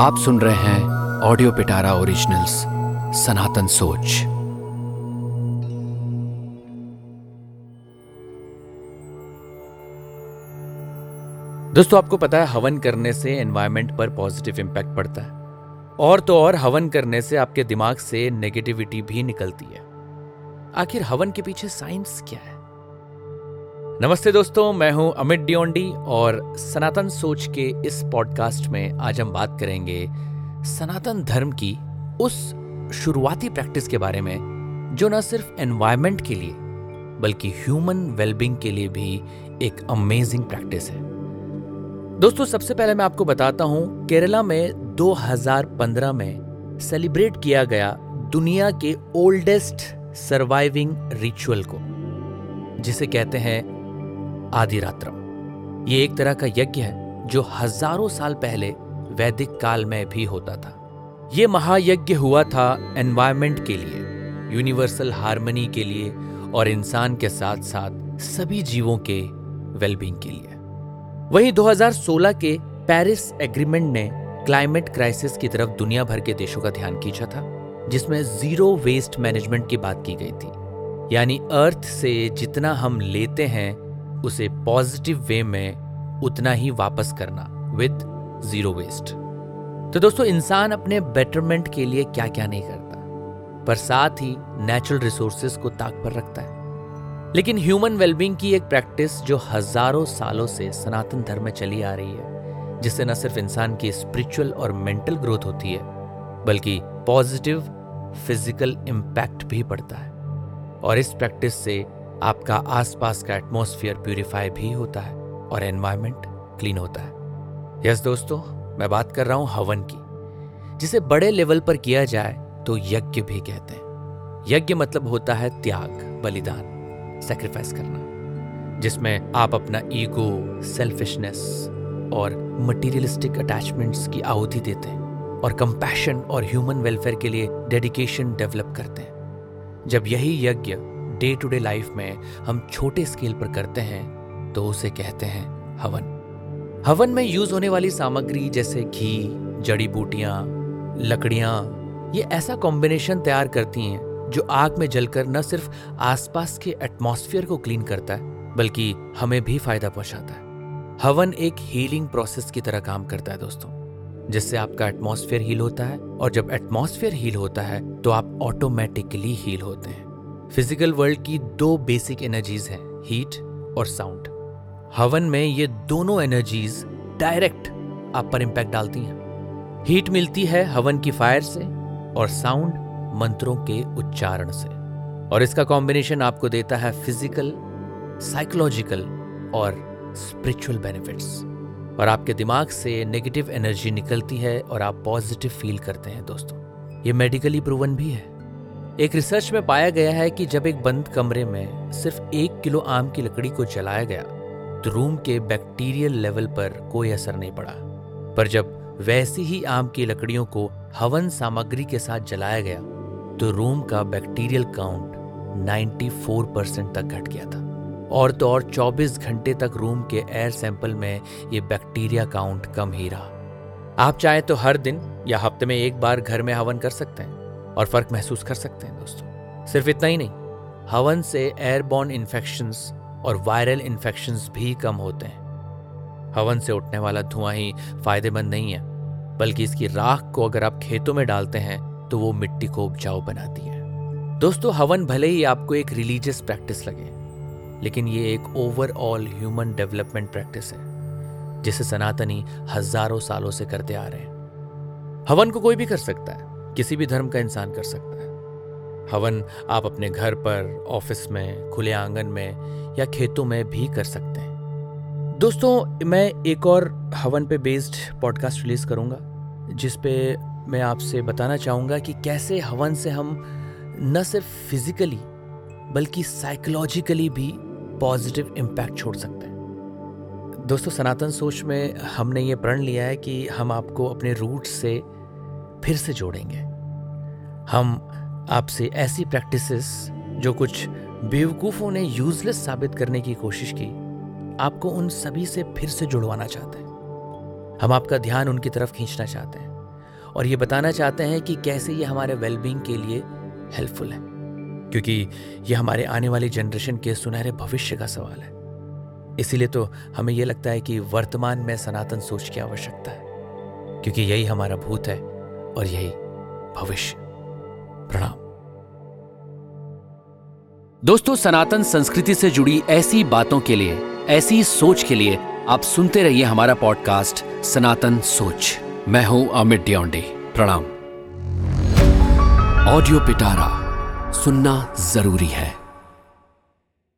आप सुन रहे हैं ऑडियो पिटारा ओरिजिनल्स, सनातन सोच। दोस्तों, आपको पता है, हवन करने से एनवायरनमेंट पर पॉजिटिव इम्पैक्ट पड़ता है। और तो और, हवन करने से आपके दिमाग से नेगेटिविटी भी निकलती है। आखिर हवन के पीछे साइंस क्या है? नमस्ते दोस्तों, मैं हूँ अमित डियोंडी और सनातन सोच के इस पॉडकास्ट में आज हम बात करेंगे सनातन धर्म की उस शुरुआती प्रैक्टिस के बारे में, जो न सिर्फ़ एनवायरनमेंट के लिए, बल्कि ह्यूमन वेलबींग के लिए भी एक अमेजिंग प्रैक्टिस है। दोस्तों, सबसे पहले मैं आपको बताता हूँ, केरला में 2015 में सेलिब्रेट किया गया दुनिया के ओल्डेस्ट सर्वाइविंग रिचुअल को, जिसे कहते हैं आदिरात्रम ये एक तरह का यज्ञ है, जो हज़ारों साल पहले वैदिक काल में भी होता था। ये महायज्ञ हुआ था एनवायरमेंट के लिए यूनिवर्सल हार्मनी के लिए और इंसान के साथ साथ सभी जीवों के वेलबींग के लिए। वहीं 2016 के पेरिस एग्रीमेंट ने क्लाइमेट क्राइसिस की तरफ़ दुनिया भर के देशों का ध्यान खींचा था, जिसमें ज़ीरो वेस्ट मैनेजमेंट की बात की गई थी। यानी अर्थ से जितना हम लेते हैं उसे पॉजिटिव वे में उतना ही वापस करना विद ज़ीरो वेस्ट तो दोस्तों, इंसान अपने बेटरमेंट के लिए क्या क्या नहीं करता, पर साथ ही नेचुरल रिसोर्सेज को ताक पर रखता है। लेकिन ह्यूमन वेलबींग की एक प्रैक्टिस जो हज़ारों सालों से सनातन धर्म में चली आ रही है, जिससे न सिर्फ़ इंसान की स्पिरिचुअल और मेंटल ग्रोथ होती है, बल्कि पॉजिटिव फ़िज़िकल इम्पैक्ट भी पड़ता है। और इस प्रैक्टिस से आपका आसपास का एटमॉस्फेयर प्यूरिफाई भी होता है और एनवायरमेंट क्लीन होता है। यस दोस्तों, मैं बात कर रहा हूँ हवन की। जिसे बड़े लेवल पर किया जाए तो यज्ञ भी कहते हैं। यज्ञ मतलब होता है त्याग, बलिदान सेक्रीफाइस करना, जिसमें आप अपना ईगो सेल्फिशनेस और मटीरियलिस्टिक अटैचमेंट्स की आहुति देते हैं और कंपैशन और ह्यूमन वेलफेयर के लिए डेडिकेशन डेवलप करते हैं। जब यही यज्ञ डे टू डे लाइफ में हम छोटे स्केल पर करते हैं तो उसे कहते हैं हवन। हवन में यूज़ होने वाली सामग्री जैसे घी, जड़ी बूटियाँ, लकड़ियाँ, ये ऐसा कॉम्बिनेशन तैयार करती हैं जो आग में जलकर न सिर्फ़ आसपास के एटमॉस्फेयर को क्लीन करता है, बल्कि हमें भी फ़ायदा पहुंचाता है। हवन एक हीलिंग प्रोसेस की तरह काम करता है दोस्तों, जिससे आपका एटमॉस्फेयर हील होता है, और जब एटमॉस्फेयर हील होता है तो आप ऑटोमेटिकली हील होते हैं। फ़िज़िकल वर्ल्ड की दो बेसिक एनर्जीज हैं हीट और साउंड हवन में ये दोनों एनर्जीज डायरेक्ट आप पर इंपैक्ट डालती हैं. हीट मिलती है हवन की फायर से और साउंड मंत्रों के उच्चारण से. और इसका कॉम्बिनेशन आपको देता है फ़िज़िकल साइकोलॉजिकल और स्पिरिचुअल बेनिफिट्स और आपके दिमाग से नेगेटिव एनर्जी निकलती है और आप पॉजिटिव फील करते हैं दोस्तों. ये मेडिकली प्रूवन भी है. एक रिसर्च में पाया गया है कि जब एक बंद कमरे में सिर्फ़ एक किलो आम की लकड़ी को जलाया गया तो रूम के बैक्टीरियल लेवल पर कोई असर नहीं पड़ा। पर जब वैसी ही आम की लकड़ियों को हवन सामग्री के साथ जलाया गया तो रूम का बैक्टीरियल काउंट 94 परसेंट तक घट गया था। और तो और 24 घंटे तक रूम के एयर सैंपल में ये बैक्टीरिया काउंट कम ही रहा। आप चाहें तो हर दिन या हफ़्ते में एक बार घर में हवन कर सकते हैं। और फ़र्क महसूस कर सकते हैं दोस्तों। सिर्फ़ इतना ही नहीं, हवन से एयरबॉर्न इन्फेक्शंस और वायरल इन्फेक्शंस भी कम होते हैं। हवन से उठने वाला धुआँ ही फ़ायदेमंद नहीं है, बल्कि इसकी राख को अगर आप खेतों में डालते हैं तो वो मिट्टी को उपजाऊ बनाती है। दोस्तों, हवन भले ही आपको एक रिलीजियस प्रैक्टिस लगे, लेकिन ये एक ओवरऑल ह्यूमन डेवलपमेंट प्रैक्टिस है, जिसे सनातनी हज़ारों सालों से करते आ रहे हैं। हवन को कोई भी कर सकता है किसी भी धर्म का इंसान कर सकता है। हवन आप अपने घर पर, ऑफ़िस में, खुले आँगन में या खेतों में भी कर सकते हैं। दोस्तों, मैं एक और हवन पे बेस्ड पॉडकास्ट रिलीज़ करूँगा, जिस पे मैं आपसे बताना चाहूँगा कि कैसे हवन से हम न सिर्फ़ फिजिकली बल्कि साइकोलॉजिकली भी पॉजिटिव इम्पैक्ट छोड़ सकते हैं। दोस्तों, सनातन सोच में हमने ये प्रण लिया है कि हम आपको अपने रूट से फिर से जोड़ेंगे। हम आपसे ऐसी प्रैक्टिसेस जो कुछ बेवकूफ़ों ने यूजलेस साबित करने की कोशिश की, आपको उन सभी से फिर से जुड़वाना चाहते हैं। हम आपका ध्यान उनकी तरफ़ खींचना चाहते हैं और ये बताना चाहते हैं कि कैसे ये हमारे वेलबींग के लिए हेल्पफुल है। क्योंकि ये हमारे आने वाली जनरेशन के सुनहरे भविष्य का सवाल है। इसीलिए तो हमें यह लगता है कि वर्तमान में सनातन सोच की आवश्यकता है, क्योंकि यही हमारा भूत है और यही भविष्य। प्रणाम। दोस्तों, सनातन संस्कृति से जुड़ी ऐसी बातों के लिए, ऐसी सोच के लिए आप सुनते रहिए हमारा पॉडकास्ट सनातन सोच। मैं हूँ अमित डियोंडे प्रणाम। ऑडियो पिटारा, सुनना ज़रूरी है।